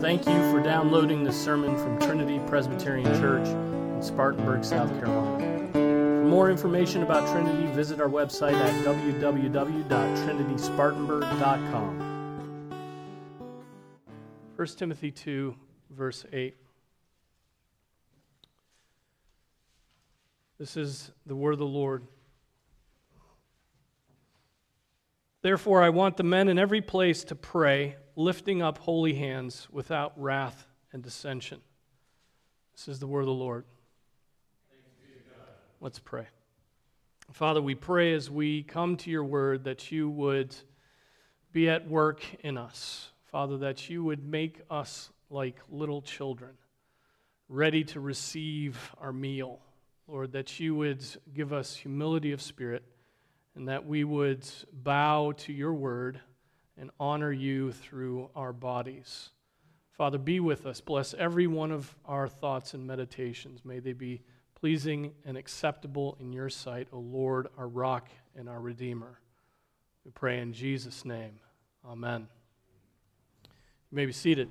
Thank you for downloading this sermon from Trinity Presbyterian Church in Spartanburg, South Carolina. For more information about Trinity, visit our website at www.trinityspartanburg.com. 1 Timothy 2, verse 8. This is the word of the Lord. Therefore, I want the men in every place to pray, lifting up holy hands without wrath and dissension. This is the word of the Lord. Let's pray. Father, we pray as we come to your word that you would be at work in us. Father, that you would make us like little children, ready to receive our meal. Lord, that you would give us humility of spirit and that we would bow to your word and honor you through our bodies. Father, be with us. Bless every one of our thoughts and meditations. May they be pleasing and acceptable in your sight, O Lord, our rock and our redeemer. We pray in Jesus' name. Amen. You may be seated.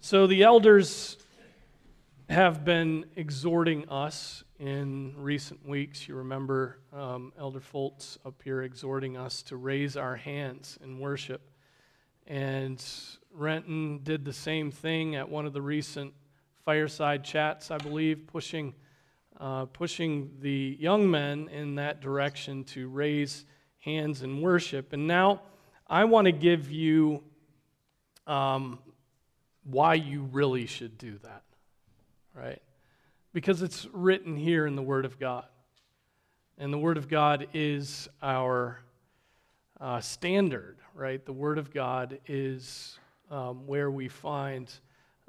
So the elders have been exhorting us in recent weeks. You remember um, Elder Foltz up here exhorting us to raise our hands in worship. And Renton did the same thing at one of the recent fireside chats, I believe, pushing, uh, pushing the young men in that direction to raise hands in worship. And now I want to give you um, why you really should do that right? Because it's written here in the Word of God. And the Word of God is our uh, standard, right? The Word of God is um, where we find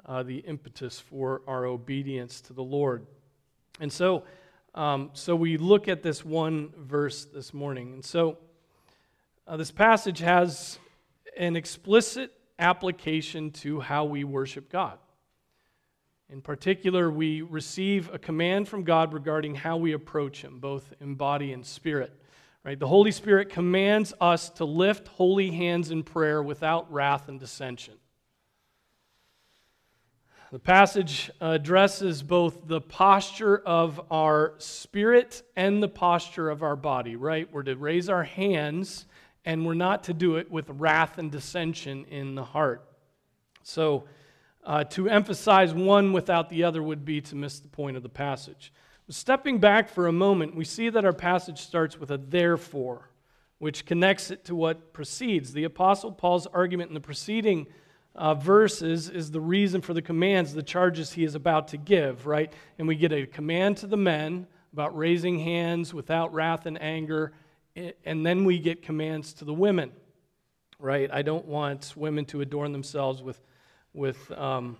uh, the impetus for our obedience to the Lord. And so, um, so we look at this one verse this morning. And so, uh, this passage has an explicit application to how we worship God. In particular, we receive a command from God regarding how we approach Him, both in body and spirit. Right? The Holy Spirit commands us to lift holy hands in prayer without wrath and dissension. The passage addresses both the posture of our spirit and the posture of our body, right? We're to raise our hands, and we're not to do it with wrath and dissension in the heart. So, uh, to emphasize one without the other would be to miss the point of the passage. Stepping back for a moment, we see that our passage starts with a therefore, which connects it to what precedes. The Apostle Paul's argument in the preceding uh, verses is the reason for the commands, the charges he is about to give, right? And we get a command to the men about raising hands without wrath and anger, and then we get commands to the women, right? I don't want women to adorn themselves with with, um,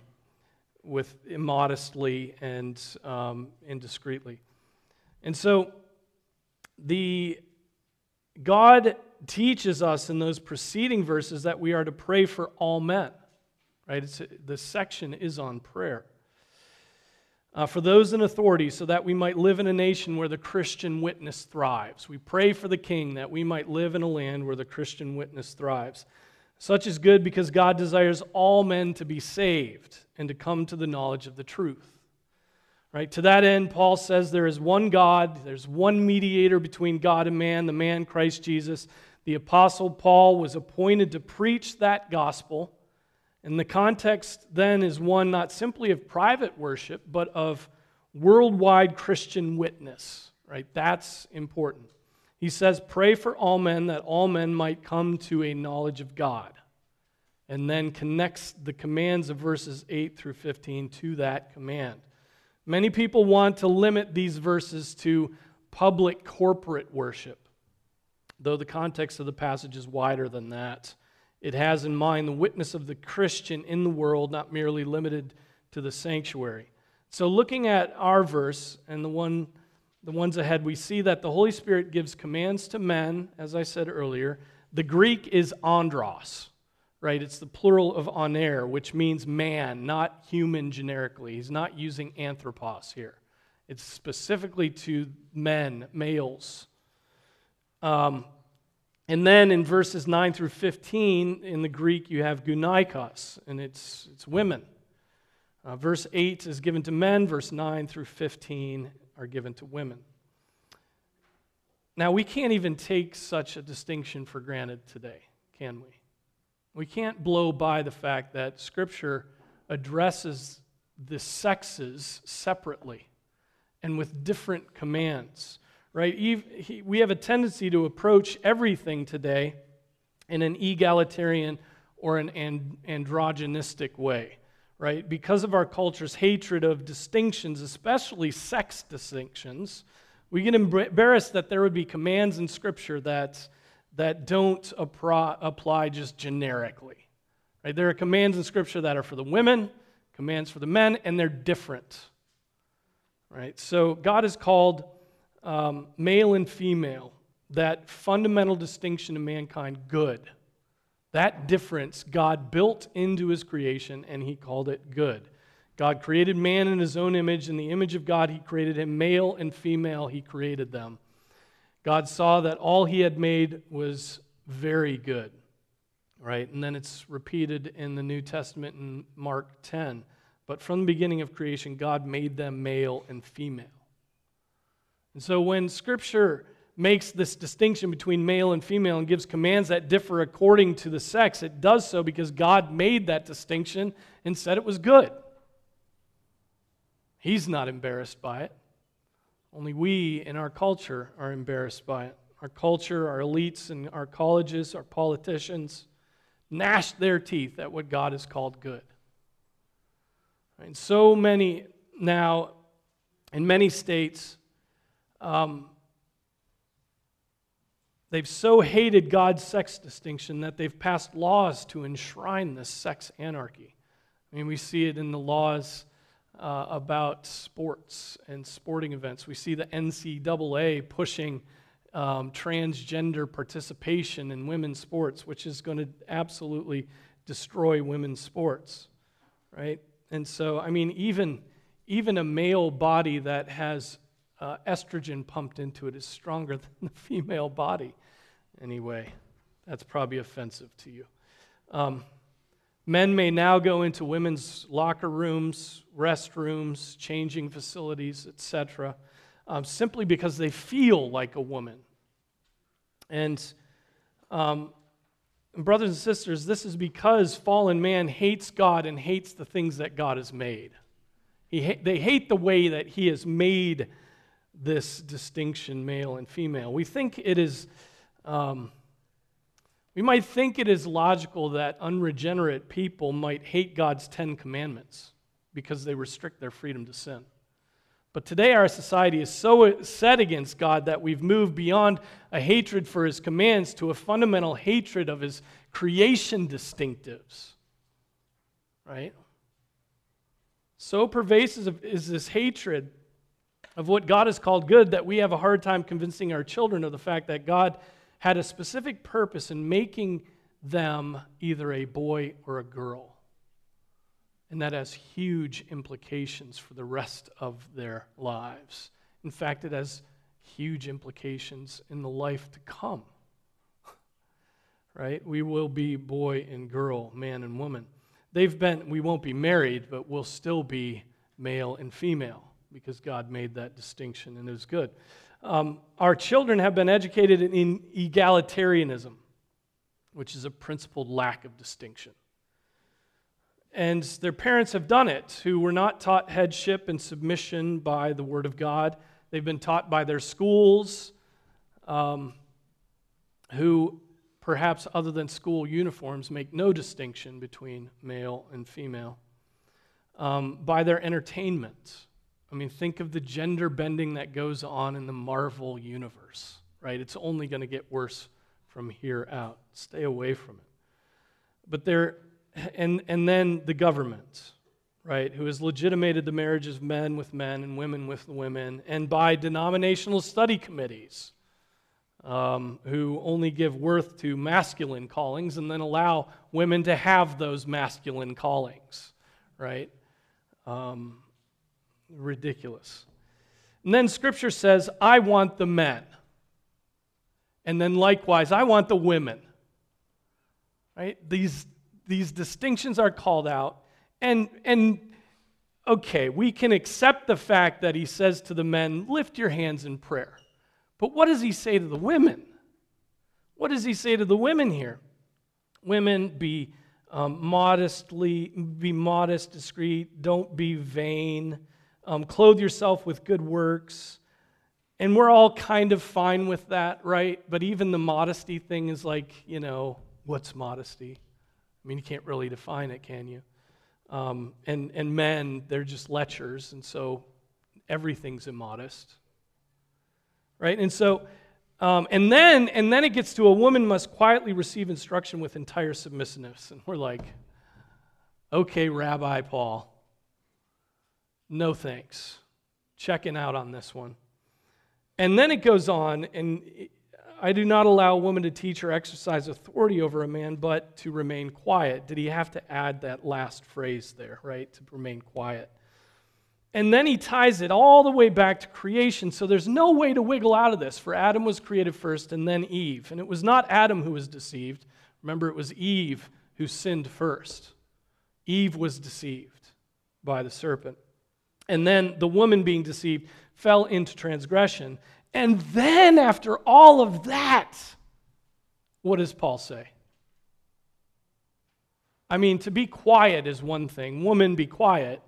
with immodestly and um, indiscreetly. And so the God teaches us in those preceding verses that we are to pray for all men. Right? It's, the section is on prayer. Uh, for those in authority, so that we might live in a nation where the Christian witness thrives. We pray for the king that we might live in a land where the Christian witness thrives. Such is good because God desires all men to be saved and to come to the knowledge of the truth. Right? To that end, Paul says there is one God, there's one mediator between God and man, the man Christ Jesus. The apostle Paul was appointed to preach that gospel. And the context then is one not simply of private worship, but of worldwide Christian witness. Right? That's important. He says, Pray for all men that all men might come to a knowledge of God. And then connects the commands of verses 8 through 15 to that command. Many people want to limit these verses to public corporate worship, though the context of the passage is wider than that. It has in mind the witness of the Christian in the world, not merely limited to the sanctuary. So, looking at our verse and the one the ones ahead, we see that the Holy Spirit gives commands to men, as I said earlier. The Greek is andros, right? It's the plural of aner, which means man, not human generically. He's not using anthropos here. It's specifically to men, males. Um, And then in verses 9 through 15, in the Greek, you have gunaikos, and it's, it's women. Uh, verse 8 is given to men, verse 9 through 15 are given to women. Now, we can't even take such a distinction for granted today, can we? We can't blow by the fact that Scripture addresses the sexes separately and with different commands, right? We have a tendency to approach everything today in an egalitarian or an androgynistic way, right? Because of our culture's hatred of distinctions, especially sex distinctions, we get embarrassed that there would be commands in Scripture that, that don't apply just generically. Right? There are commands in Scripture that are for the women, commands for the men, and they're different. Right? So God has called um, male and female, that fundamental distinction in mankind, good. That difference God built into his creation, and he called it good. God created man in his own image. In the image of God, he created him, male and female, he created them. God saw that all he had made was very good. Right? And then it's repeated in the New Testament in Mark 10. But from the beginning of creation, God made them male and female. And so when Scripture makes this distinction between male and female and gives commands that differ according to the sex, it does so because God made that distinction and said it was good. He's not embarrassed by it. Only we in our culture are embarrassed by it. Our culture, our elites, and our colleges, our politicians gnash their teeth at what God has called good. And so many now, in many states, um, they've so hated God's sex distinction that they've passed laws to enshrine this sex anarchy. I mean, we see it in the laws uh, about sports and sporting events. We see the NCAA pushing um, transgender participation in women's sports, which is going to absolutely destroy women's sports, right? And so, I mean, even, even a male body that has uh, estrogen pumped into it is stronger than the female body. Anyway, that's probably offensive to you. Um, Men may now go into women's locker rooms, restrooms, changing facilities, etc., um, simply because they feel like a woman. And um, brothers and sisters, this is because fallen man hates God and hates the things that God has made. Ha- they hate the way that He has made this distinction, male and female. We think it is. Um, we might think it is logical that unregenerate people might hate God's Ten Commandments because they restrict their freedom to sin. But today, our society is so set against God that we've moved beyond a hatred for his commands to a fundamental hatred of his creation distinctives. Right? So pervasive is this hatred of what God has called good that we have a hard time convincing our children of the fact that God had a specific purpose in making them either a boy or a girl. And that has huge implications for the rest of their lives. In fact, it has huge implications in the life to come. right? We will be boy and girl, man and woman. They've been, we won't be married, but we'll still be male and female because God made that distinction and it was good. Um, our children have been educated in egalitarianism, which is a principled lack of distinction. And their parents have done it, who were not taught headship and submission by the Word of God. They've been taught by their schools, um, who, perhaps other than school uniforms, make no distinction between male and female. Um, by their entertainment, I mean, think of the gender bending that goes on in the Marvel universe, right? It's only going to get worse from here out. Stay away from it. But there, and, and then the government, right, who has legitimated the marriage of men with men and women with women, and by denominational study committees. Um, who only give worth to masculine callings and then allow women to have those masculine callings, right? Um, ridiculous. And then scripture says, I want the men. And then likewise, I want the women. Right? These, these distinctions are called out. And, and okay, we can accept the fact that he says to the men, lift your hands in prayer. But what does he say to the women? What does he say to the women here? Women, be um, modestly, be modest, discreet, don't be vain, um, clothe yourself with good works. And we're all kind of fine with that, right? But even the modesty thing is like, you know, what's modesty? I mean, you can't really define it, can you? Um, and, and men, they're just lechers, and so everything's immodest. Right? And so, um, and then, and then it gets to a woman must quietly receive instruction with entire submissiveness. And we're like, okay, Rabbi Paul, no thanks. Checking out on this one. And then it goes on, and I do not allow a woman to teach or exercise authority over a man, but to remain quiet. Did he have to add that last phrase there, right? To remain quiet. And then he ties it all the way back to creation. So there's no way to wiggle out of this, for Adam was created first and then Eve. And it was not Adam who was deceived. Remember, it was Eve who sinned first. Eve was deceived by the serpent. And then the woman being deceived fell into transgression. And then, after all of that, what does Paul say? I mean, to be quiet is one thing. Woman, be quiet.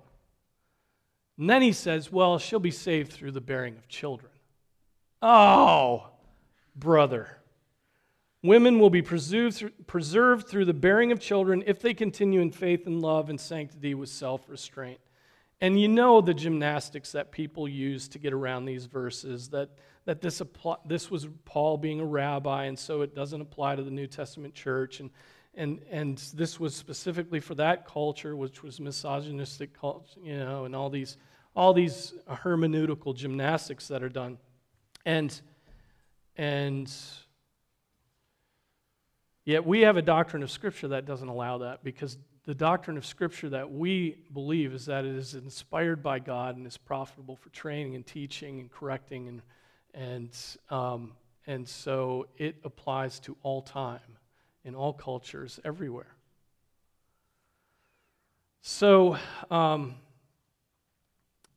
And then he says, well, she'll be saved through the bearing of children. Oh, brother. Women will be preserved through the bearing of children if they continue in faith and love and sanctity with self restraint. And you know the gymnastics that people use to get around these verses that that this, apply, this was Paul being a rabbi, and so it doesn't apply to the New Testament church. And, and, and this was specifically for that culture, which was misogynistic culture, you know, and all these, all these hermeneutical gymnastics that are done. And, and yet we have a doctrine of Scripture that doesn't allow that because the doctrine of Scripture that we believe is that it is inspired by God and is profitable for training and teaching and correcting and and, um, and so it applies to all time, in all cultures, everywhere. So, um,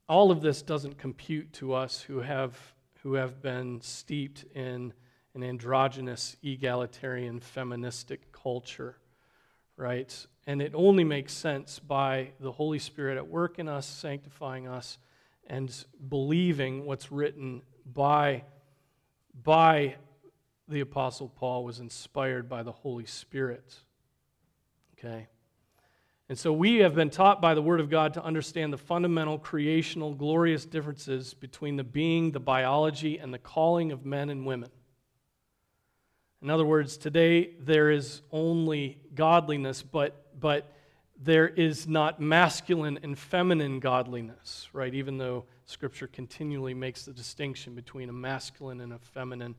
all of this doesn't compute to us who have, who have been steeped in an androgynous, egalitarian, feministic culture, right? And it only makes sense by the Holy Spirit at work in us, sanctifying us, and believing what's written by, by the Apostle Paul was inspired by the Holy Spirit. Okay? And so we have been taught by the Word of God to understand the fundamental, creational, glorious differences between the being, the biology, and the calling of men and women. In other words, today there is only godliness, but, but there is not masculine and feminine godliness, right? Even though Scripture continually makes the distinction between a masculine and a feminine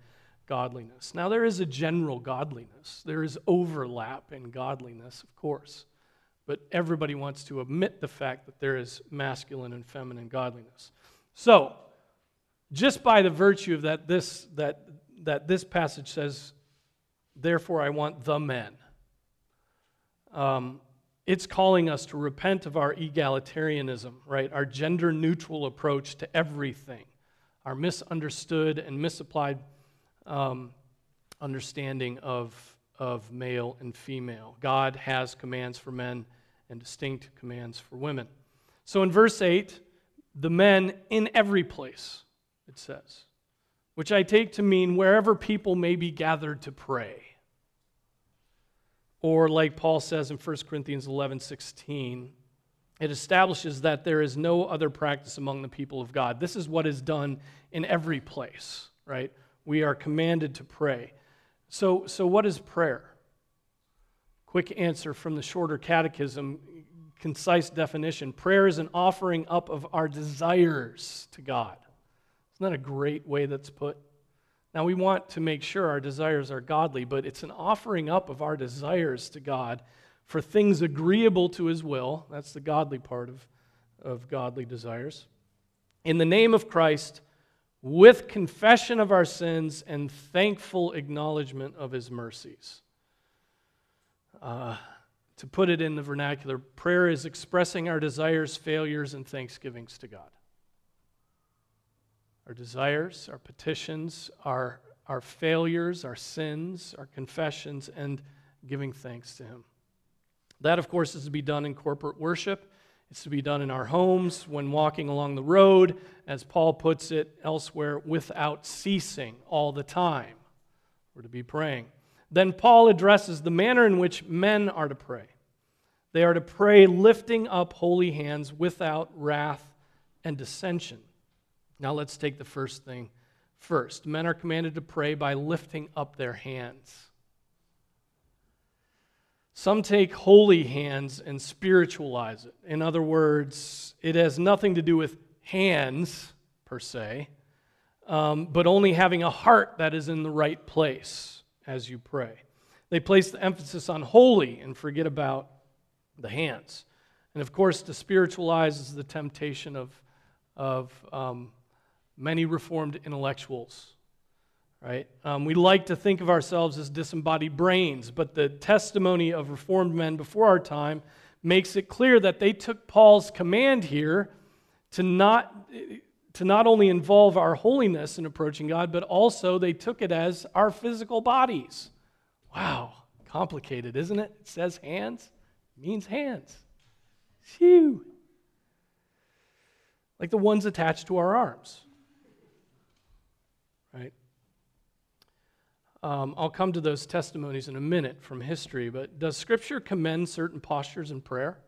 godliness. Now, there is a general godliness, there is overlap in godliness, of course, but everybody wants to admit the fact that there is masculine and feminine godliness. So, just by the virtue of that, this, that, that this passage says, Therefore, I want the men. Um, it's calling us to repent of our egalitarianism, right? Our gender neutral approach to everything, our misunderstood and misapplied um, understanding of, of male and female. God has commands for men and distinct commands for women. So in verse 8, the men in every place, it says, which I take to mean wherever people may be gathered to pray. Or, like Paul says in 1 Corinthians 11 16, it establishes that there is no other practice among the people of God. This is what is done in every place, right? We are commanded to pray. So, so what is prayer? Quick answer from the shorter catechism, concise definition. Prayer is an offering up of our desires to God. Isn't that a great way that's put? Now, we want to make sure our desires are godly, but it's an offering up of our desires to God for things agreeable to His will. That's the godly part of, of godly desires. In the name of Christ, with confession of our sins and thankful acknowledgement of his mercies. Uh, to put it in the vernacular, prayer is expressing our desires, failures, and thanksgivings to God. Our desires, our petitions, our, our failures, our sins, our confessions, and giving thanks to Him. That, of course, is to be done in corporate worship. It's to be done in our homes, when walking along the road, as Paul puts it elsewhere, without ceasing all the time. We're to be praying. Then Paul addresses the manner in which men are to pray. They are to pray lifting up holy hands without wrath and dissension. Now let's take the first thing first. Men are commanded to pray by lifting up their hands. Some take holy hands and spiritualize it. In other words, it has nothing to do with hands per se, um, but only having a heart that is in the right place as you pray. They place the emphasis on holy and forget about the hands. And of course, to spiritualize is the temptation of, of um, many Reformed intellectuals right? Um, we like to think of ourselves as disembodied brains, but the testimony of Reformed men before our time makes it clear that they took Paul's command here to not, to not only involve our holiness in approaching God, but also they took it as our physical bodies. Wow, complicated, isn't it? It says hands, it means hands. Phew. Like the ones attached to our arms. Right? Um, I'll come to those testimonies in a minute from history, but does Scripture commend certain postures in prayer?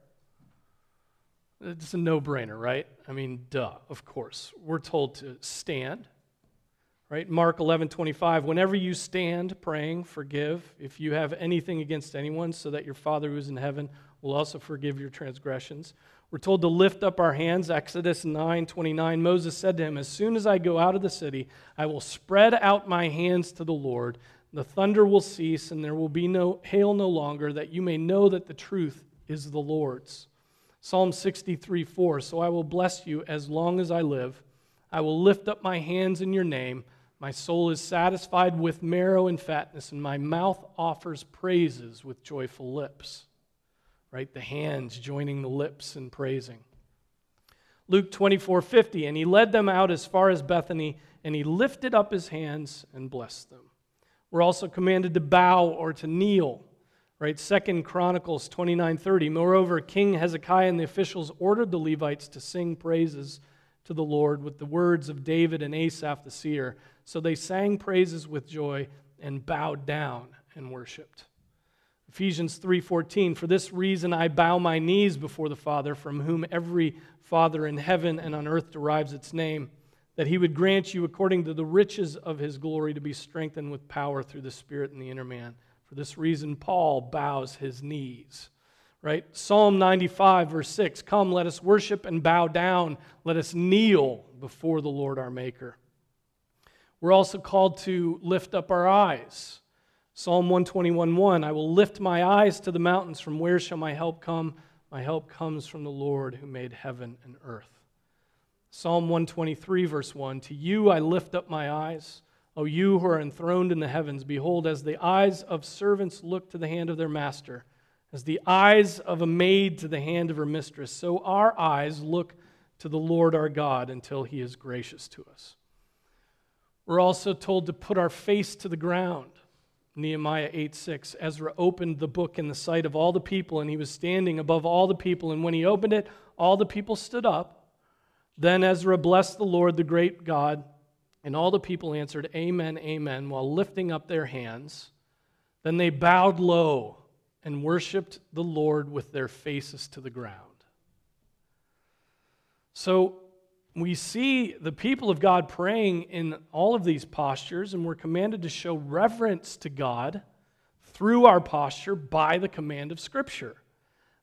It's a no brainer, right? I mean, duh, of course. We're told to stand, right? Mark 11 25. Whenever you stand praying, forgive if you have anything against anyone, so that your Father who is in heaven will also forgive your transgressions. We're told to lift up our hands. Exodus 9 29. Moses said to him, As soon as I go out of the city, I will spread out my hands to the Lord. The thunder will cease, and there will be no hail no longer, that you may know that the truth is the Lord's. Psalm 63 4. So I will bless you as long as I live. I will lift up my hands in your name. My soul is satisfied with marrow and fatness, and my mouth offers praises with joyful lips right? The hands joining the lips and praising. Luke 24 50, and he led them out as far as Bethany, and he lifted up his hands and blessed them. We're also commanded to bow or to kneel, right? Second Chronicles 29 30. Moreover, King Hezekiah and the officials ordered the Levites to sing praises to the Lord with the words of David and Asaph the seer. So they sang praises with joy and bowed down and worshiped. Ephesians 3:14 For this reason I bow my knees before the Father from whom every father in heaven and on earth derives its name that he would grant you according to the riches of his glory to be strengthened with power through the spirit in the inner man. For this reason Paul bows his knees. Right? Psalm 95 verse 6 Come let us worship and bow down let us kneel before the Lord our maker. We're also called to lift up our eyes Psalm 121 I will lift my eyes to the mountains. From where shall my help come? My help comes from the Lord who made heaven and earth. Psalm 123, verse 1 To you I lift up my eyes. O you who are enthroned in the heavens, behold, as the eyes of servants look to the hand of their master, as the eyes of a maid to the hand of her mistress, so our eyes look to the Lord our God until he is gracious to us. We're also told to put our face to the ground. Nehemiah 8 6. Ezra opened the book in the sight of all the people, and he was standing above all the people. And when he opened it, all the people stood up. Then Ezra blessed the Lord, the great God, and all the people answered, Amen, Amen, while lifting up their hands. Then they bowed low and worshiped the Lord with their faces to the ground. So we see the people of God praying in all of these postures, and we're commanded to show reverence to God through our posture by the command of Scripture.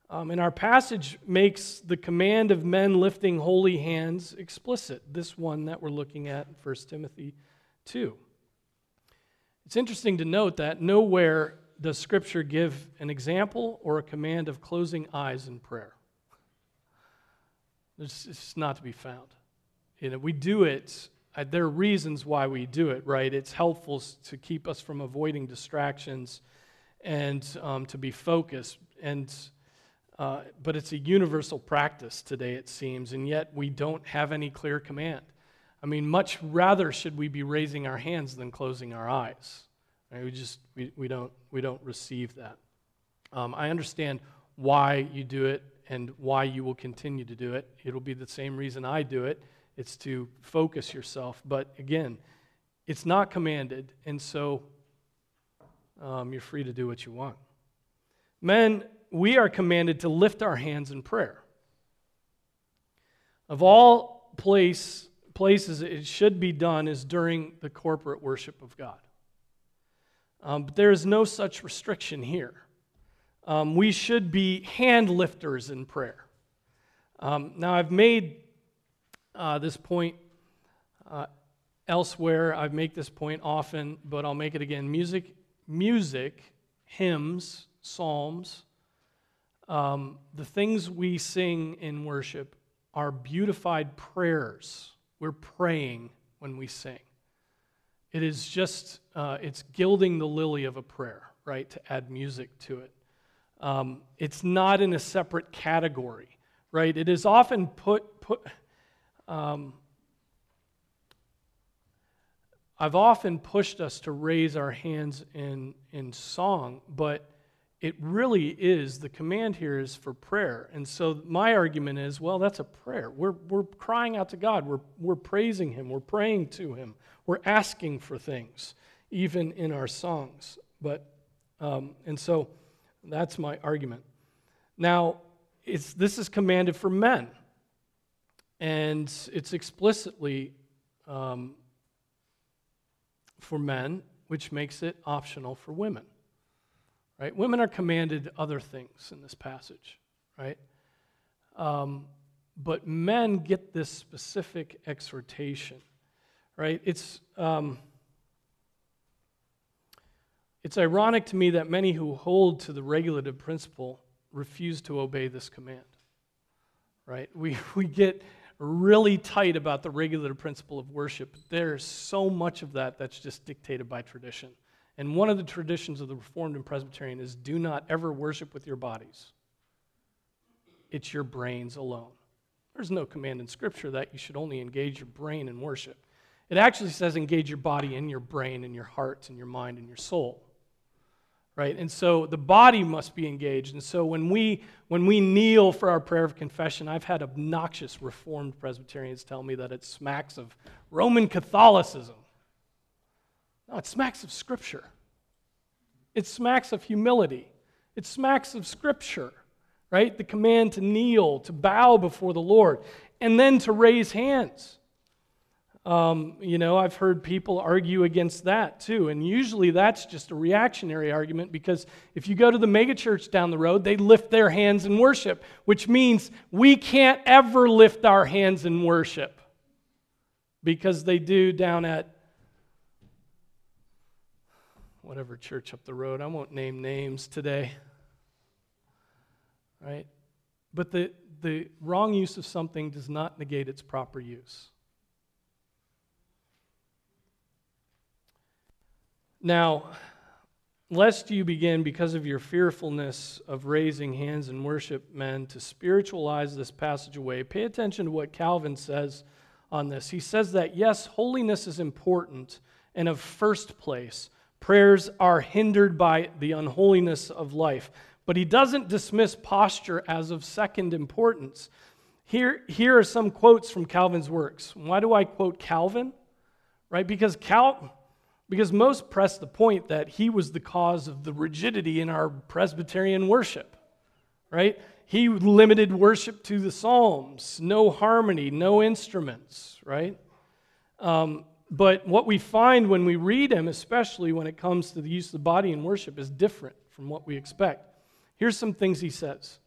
Um, and our passage makes the command of men lifting holy hands explicit, this one that we're looking at in 1 Timothy 2. It's interesting to note that nowhere does Scripture give an example or a command of closing eyes in prayer. It's, not to be found. You know, we do it there are reasons why we do it, right? It's helpful to keep us from avoiding distractions and um, to be focused. And uh, but it's a universal practice today, it seems, and yet we don't have any clear command. I mean, much rather should we be raising our hands than closing our eyes. Right? We just we, we don't we don't receive that. Um, I understand why you do it and why you will continue to do it. It'll be the same reason I do it. It's to focus yourself. But again, it's not commanded, and so um, you're free to do what you want. Men, we are commanded to lift our hands in prayer. Of all place, places it should be done is during the corporate worship of God. Um, but there is no such restriction here. Um, we should be hand lifters in prayer. Um, now, I've made uh, this point uh, elsewhere. I make this point often, but I'll make it again. Music, music, hymns, psalms, um, the things we sing in worship are beautified prayers. We're praying when we sing. It is just, uh, it's gilding the lily of a prayer, right, to add music to it. Um, it's not in a separate category, right? It is often put, put um, I've often pushed us to raise our hands in, in song, but it really is the command here is for prayer. And so my argument is well, that's a prayer. We're, we're crying out to God, we're, we're praising Him, we're praying to Him, we're asking for things, even in our songs. But, um, and so that's my argument. Now, it's, this is commanded for men, and it's explicitly um, for men, which makes it optional for women. Right? Women are commanded other things in this passage, right? Um, but men get this specific exhortation, right? It's, um, it's ironic to me that many who hold to the regulative principle refuse to obey this command, right? We, we get really tight about the regulative principle of worship. There's so much of that that's just dictated by tradition. And one of the traditions of the Reformed and Presbyterian is do not ever worship with your bodies, it's your brains alone. There's no command in Scripture that you should only engage your brain in worship. It actually says engage your body in your brain and your heart and your mind and your soul. Right? And so the body must be engaged. And so when we when we kneel for our prayer of confession, I've had obnoxious reformed Presbyterians tell me that it smacks of Roman Catholicism. No, it smacks of Scripture. It smacks of humility. It smacks of Scripture, right? The command to kneel, to bow before the Lord, and then to raise hands. Um, you know, I've heard people argue against that too. And usually that's just a reactionary argument because if you go to the megachurch down the road, they lift their hands in worship, which means we can't ever lift our hands in worship because they do down at whatever church up the road. I won't name names today. Right? But the, the wrong use of something does not negate its proper use. Now, lest you begin, because of your fearfulness of raising hands in worship, men, to spiritualize this passage away, pay attention to what Calvin says on this. He says that, yes, holiness is important and of first place, Prayers are hindered by the unholiness of life. But he doesn't dismiss posture as of second importance. Here, here are some quotes from Calvin's works. Why do I quote Calvin? Right? Because Cal, because most press the point that he was the cause of the rigidity in our Presbyterian worship. Right? He limited worship to the Psalms, no harmony, no instruments, right? Um, but what we find when we read him, especially when it comes to the use of the body in worship, is different from what we expect. Here's some things he says.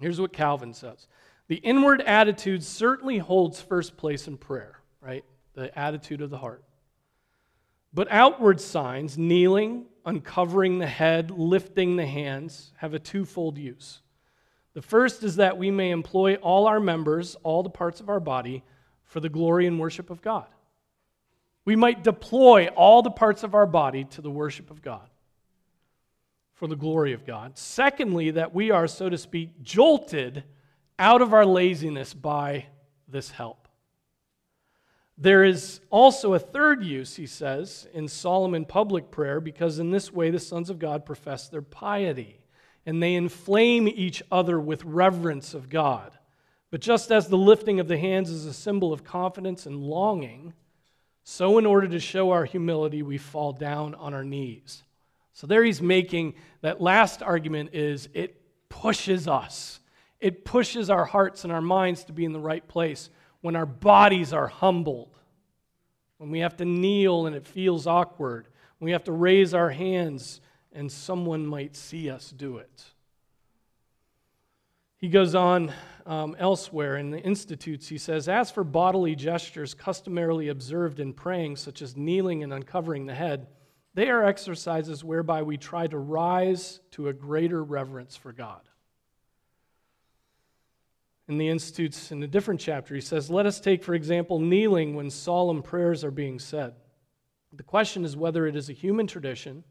Here's what Calvin says The inward attitude certainly holds first place in prayer, right? The attitude of the heart. But outward signs, kneeling, uncovering the head, lifting the hands, have a twofold use. The first is that we may employ all our members, all the parts of our body, for the glory and worship of God. We might deploy all the parts of our body to the worship of God for the glory of God. Secondly, that we are, so to speak, jolted out of our laziness by this help. There is also a third use, he says, in solemn and public prayer, because in this way the sons of God profess their piety and they inflame each other with reverence of God. But just as the lifting of the hands is a symbol of confidence and longing, so in order to show our humility, we fall down on our knees. So there he's making that last argument is it pushes us. It pushes our hearts and our minds to be in the right place when our bodies are humbled, when we have to kneel and it feels awkward, when we have to raise our hands and someone might see us do it. He goes on um, elsewhere in the Institutes, he says, As for bodily gestures customarily observed in praying, such as kneeling and uncovering the head, they are exercises whereby we try to rise to a greater reverence for God. In the Institutes, in a different chapter, he says, Let us take, for example, kneeling when solemn prayers are being said. The question is whether it is a human tradition,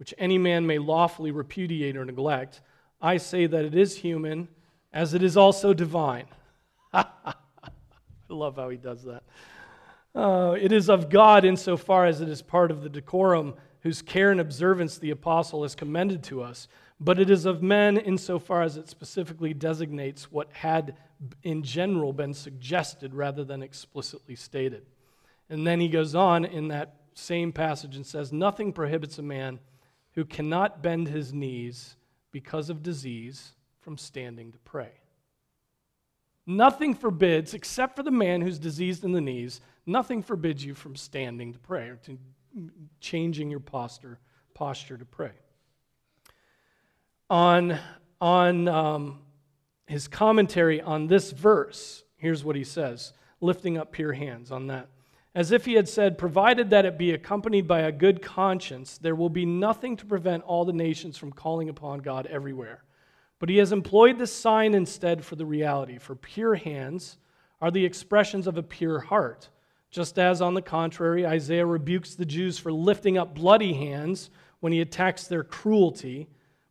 which any man may lawfully repudiate or neglect. I say that it is human as it is also divine. I love how he does that. Uh, it is of God insofar as it is part of the decorum whose care and observance the apostle has commended to us, but it is of men insofar as it specifically designates what had in general been suggested rather than explicitly stated. And then he goes on in that same passage and says, Nothing prohibits a man who cannot bend his knees because of disease from standing to pray. Nothing forbids, except for the man who's diseased in the knees, nothing forbids you from standing to pray or to changing your posture, posture to pray. On, on um, his commentary on this verse, here's what he says, lifting up pure hands on that. As if he had said, provided that it be accompanied by a good conscience, there will be nothing to prevent all the nations from calling upon God everywhere. But he has employed the sign instead for the reality. For pure hands are the expressions of a pure heart. Just as, on the contrary, Isaiah rebukes the Jews for lifting up bloody hands when he attacks their cruelty.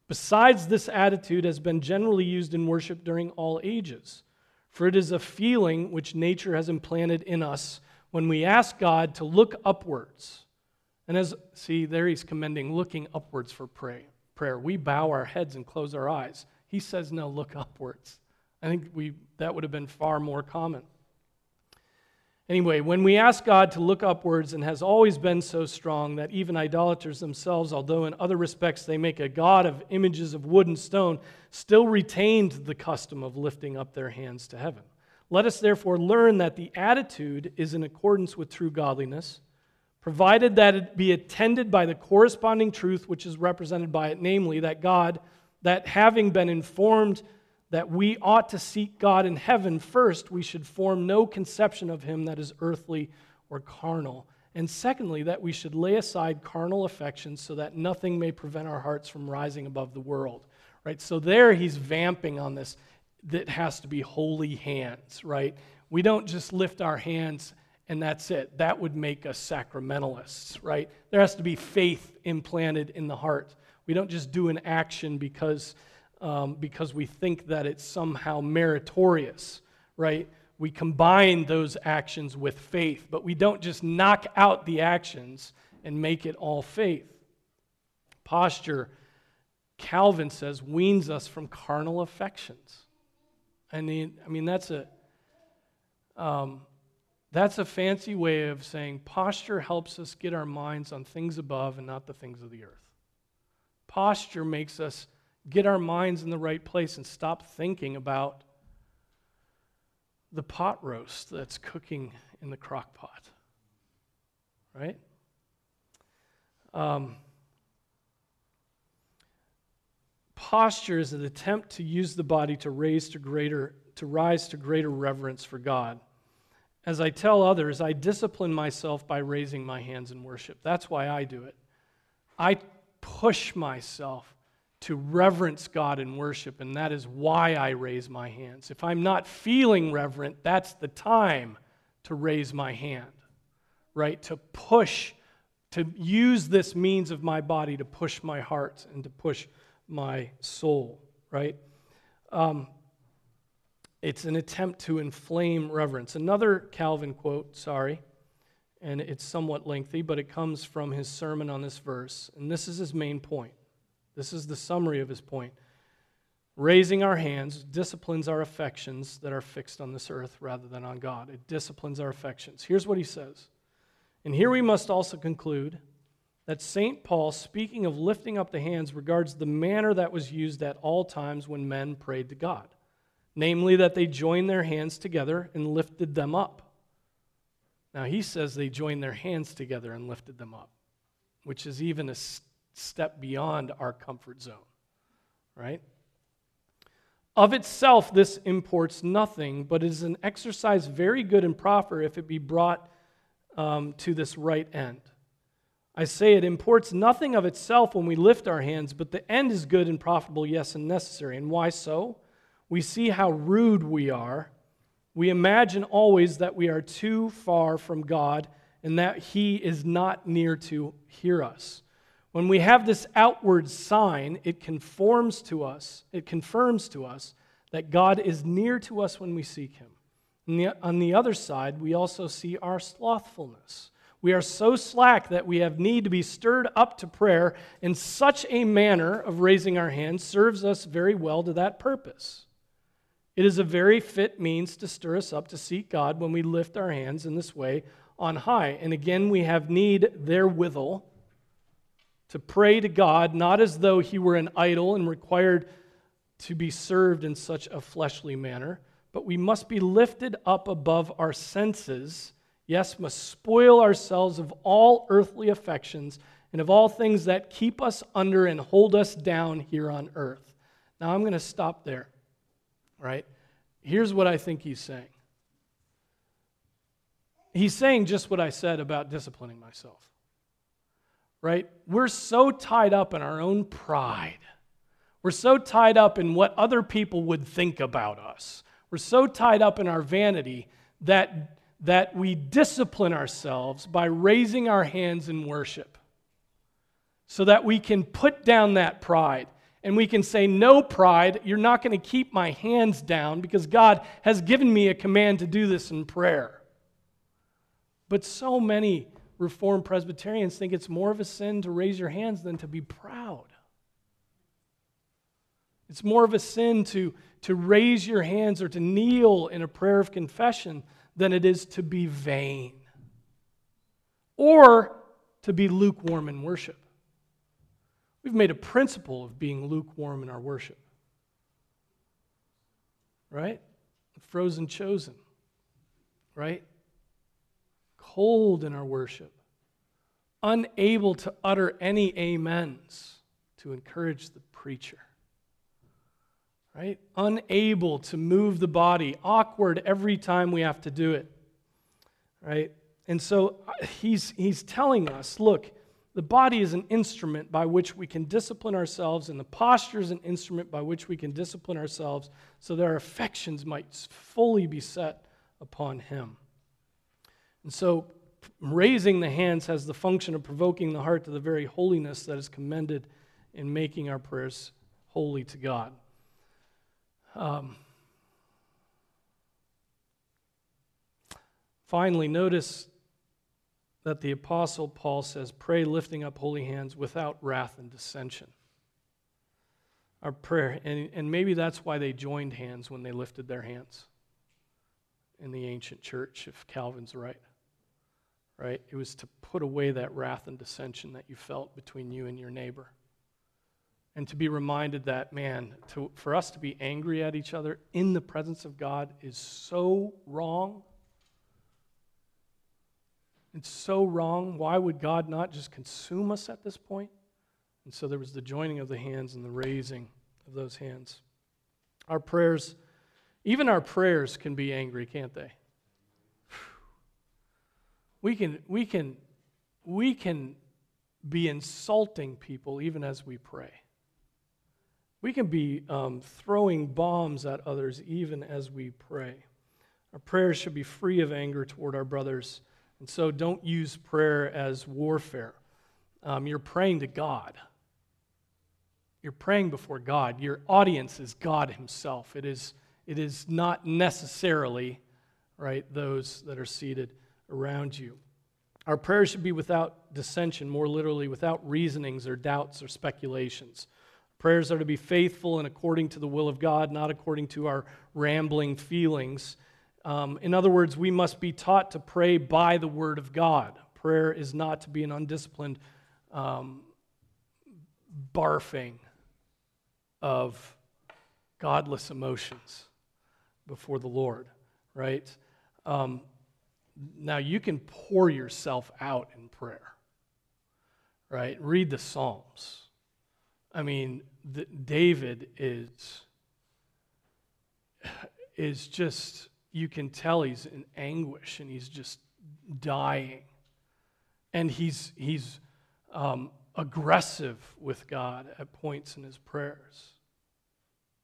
Besides, this attitude has been generally used in worship during all ages. For it is a feeling which nature has implanted in us when we ask God to look upwards. And as, see, there he's commending looking upwards for pray, prayer. We bow our heads and close our eyes. He says, no, look upwards. I think we, that would have been far more common. Anyway, when we ask God to look upwards and has always been so strong that even idolaters themselves, although in other respects they make a God of images of wood and stone, still retained the custom of lifting up their hands to heaven. Let us therefore learn that the attitude is in accordance with true godliness, provided that it be attended by the corresponding truth which is represented by it, namely that God that having been informed that we ought to seek God in heaven first, we should form no conception of him that is earthly or carnal. And secondly, that we should lay aside carnal affections so that nothing may prevent our hearts from rising above the world. Right? So there he's vamping on this that has to be holy hands, right? We don't just lift our hands and that's it. That would make us sacramentalists, right? There has to be faith implanted in the heart. We don't just do an action because, um, because we think that it's somehow meritorious, right? We combine those actions with faith, but we don't just knock out the actions and make it all faith. Posture, Calvin says, weans us from carnal affections. I mean, I mean that's a um, that's a fancy way of saying posture helps us get our minds on things above and not the things of the earth. Posture makes us get our minds in the right place and stop thinking about the pot roast that's cooking in the crock pot. Right? Um, posture is an attempt to use the body to raise to greater to rise to greater reverence for God. As I tell others, I discipline myself by raising my hands in worship. That's why I do it. I push myself to reverence God in worship, and that is why I raise my hands. If I'm not feeling reverent, that's the time to raise my hand. right? To push, to use this means of my body to push my heart and to push my soul, right? Um, it's an attempt to inflame reverence. Another Calvin quote, sorry, and it's somewhat lengthy, but it comes from his sermon on this verse. And this is his main point. This is the summary of his point. Raising our hands disciplines our affections that are fixed on this earth rather than on God. It disciplines our affections. Here's what he says. And here we must also conclude that St. Paul, speaking of lifting up the hands, regards the manner that was used at all times when men prayed to God, namely that they joined their hands together and lifted them up. Now, he says they joined their hands together and lifted them up, which is even a step beyond our comfort zone, right? Of itself, this imports nothing, but is an exercise very good and proper if it be brought um, to this right end. I say it imports nothing of itself when we lift our hands, but the end is good and profitable, yes, and necessary. And why so? We see how rude we are we imagine always that we are too far from God and that He is not near to hear us. When we have this outward sign, it conforms to us, it confirms to us that God is near to us when we seek Him. The, on the other side, we also see our slothfulness. We are so slack that we have need to be stirred up to prayer, and such a manner of raising our hands serves us very well to that purpose. It is a very fit means to stir us up to seek God when we lift our hands in this way on high. And again, we have need therewithal to pray to God, not as though he were an idol and required to be served in such a fleshly manner, but we must be lifted up above our senses, yes, must spoil ourselves of all earthly affections and of all things that keep us under and hold us down here on earth. Now, I'm going to stop there right? Here's what I think he's saying. He's saying just what I said about disciplining myself, right? We're so tied up in our own pride. We're so tied up in what other people would think about us. We're so tied up in our vanity that, that we discipline ourselves by raising our hands in worship so that we can put down that pride and we can say, No, pride, you're not going to keep my hands down because God has given me a command to do this in prayer. But so many Reformed Presbyterians think it's more of a sin to raise your hands than to be proud. It's more of a sin to, to raise your hands or to kneel in a prayer of confession than it is to be vain or to be lukewarm in worship. We've made a principle of being lukewarm in our worship. Right? Frozen chosen. Right? Cold in our worship. Unable to utter any amens to encourage the preacher. Right? Unable to move the body. Awkward every time we have to do it. Right? And so uh, he's, he's telling us look, the body is an instrument by which we can discipline ourselves, and the posture is an instrument by which we can discipline ourselves so that our affections might fully be set upon Him. And so, raising the hands has the function of provoking the heart to the very holiness that is commended in making our prayers holy to God. Um, finally, notice that the Apostle Paul says, Pray lifting up holy hands without wrath and dissension. Our prayer, and, and maybe that's why they joined hands when they lifted their hands in the ancient church, if Calvin's right. Right? It was to put away that wrath and dissension that you felt between you and your neighbor. And to be reminded that, man, to, for us to be angry at each other in the presence of God is so wrong it's so wrong. Why would God not just consume us at this point? And so there was the joining of the hands and the raising of those hands. Our prayers, even our prayers can be angry, can't they? We can, we can, we can be insulting people even as we pray. We can be um, throwing bombs at others even as we pray. Our prayers should be free of anger toward our brothers And so don't use prayer as warfare. Um, you're praying to God. You're praying before God. Your audience is God Himself. It is, it is not necessarily, right, those that are seated around you. Our prayers should be without dissension, more literally, without reasonings or doubts or speculations. Prayers are to be faithful and according to the will of God, not according to our rambling feelings. Um, in other words, we must be taught to pray by the word of God. Prayer is not to be an undisciplined um, barfing of godless emotions before the Lord, right? Um, now, you can pour yourself out in prayer, right? Read the Psalms. I mean, the, David is, is just, you can tell he's in anguish and he's just dying. And he's, he's um, aggressive with God at points in his prayers.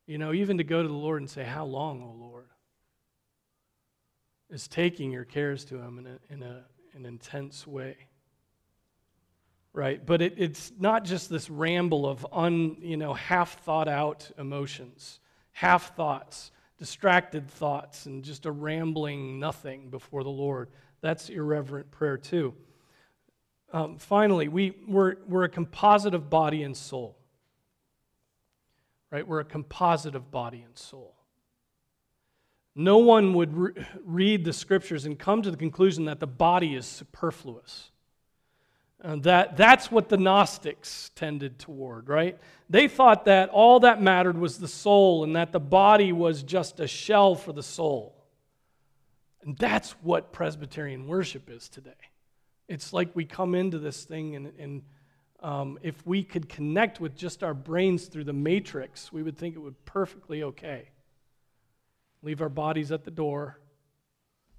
You know, even to go to the Lord and say, How long, O Lord? Is taking your cares to him in, a, in a, an intense way. Right? But it, it's not just this ramble of un, you know, half thought out emotions, half thoughts, distracted thoughts, and just a rambling nothing before the Lord. That's irreverent prayer, too. Um, finally, we, we're, we're a composite of body and soul. Right? We're a composite of body and soul. No one would re- read the scriptures and come to the conclusion that the body is superfluous. Uh, that, that's what the Gnostics tended toward, right? They thought that all that mattered was the soul and that the body was just a shell for the soul. And that's what Presbyterian worship is today. It's like we come into this thing, and, and um, if we could connect with just our brains through the matrix, we would think it would perfectly okay. Leave our bodies at the door,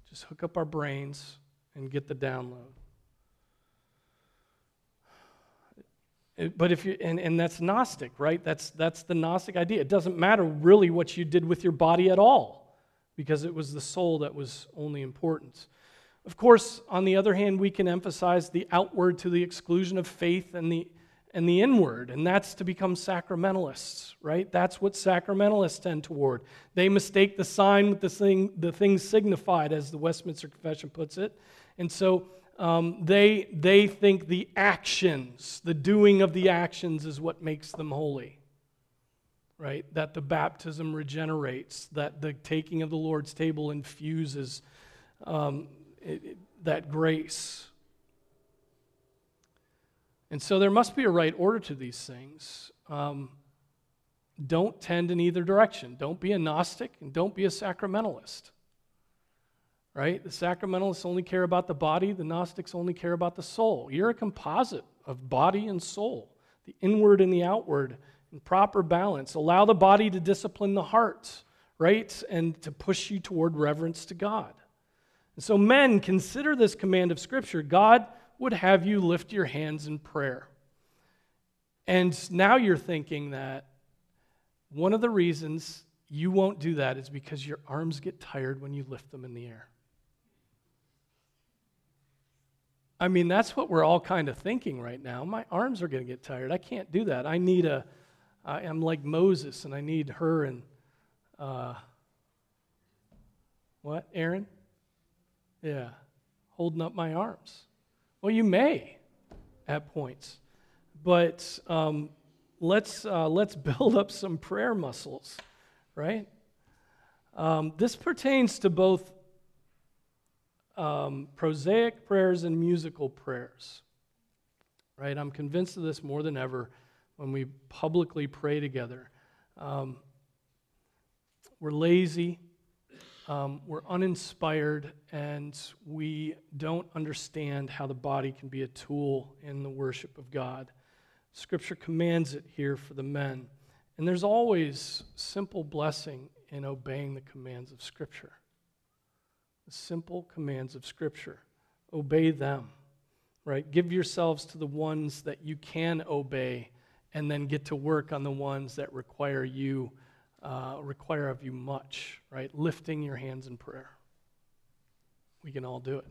just hook up our brains and get the download. But if you and, and that's Gnostic, right? That's that's the Gnostic idea. It doesn't matter really what you did with your body at all, because it was the soul that was only important. Of course, on the other hand, we can emphasize the outward to the exclusion of faith and the, and the inward, and that's to become sacramentalists, right? That's what sacramentalists tend toward. They mistake the sign with the thing, the thing signified, as the Westminster Confession puts it. And so um, they, they think the actions, the doing of the actions, is what makes them holy, right? That the baptism regenerates, that the taking of the Lord's table infuses um, it, that grace. And so there must be a right order to these things. Um, don't tend in either direction. Don't be a Gnostic and don't be a sacramentalist. Right? The sacramentalists only care about the body, the Gnostics only care about the soul. You're a composite of body and soul, the inward and the outward in proper balance. Allow the body to discipline the heart, right? And to push you toward reverence to God. And so, men, consider this command of Scripture. God would have you lift your hands in prayer. And now you're thinking that one of the reasons you won't do that is because your arms get tired when you lift them in the air. I mean, that's what we're all kind of thinking right now. My arms are going to get tired. I can't do that. I need a, I am like Moses and I need Hur and, uh, what, Aaron? Yeah, holding up my arms. Well, you may at points, but um, let's, uh, let's build up some prayer muscles, right? Um, this pertains to both um, prosaic prayers and musical prayers, right? I'm convinced of this more than ever when we publicly pray together. Um, we're lazy, um, we're uninspired and we don't understand how the body can be a tool in the worship of God. Scripture commands it here for the men. And there's always simple blessing in obeying the commands of Scripture. The simple commands of Scripture. Obey them, right? Give yourselves to the ones that you can obey, and then get to work on the ones that require you uh, require of you much, right? Lifting your hands in prayer. We can all do it.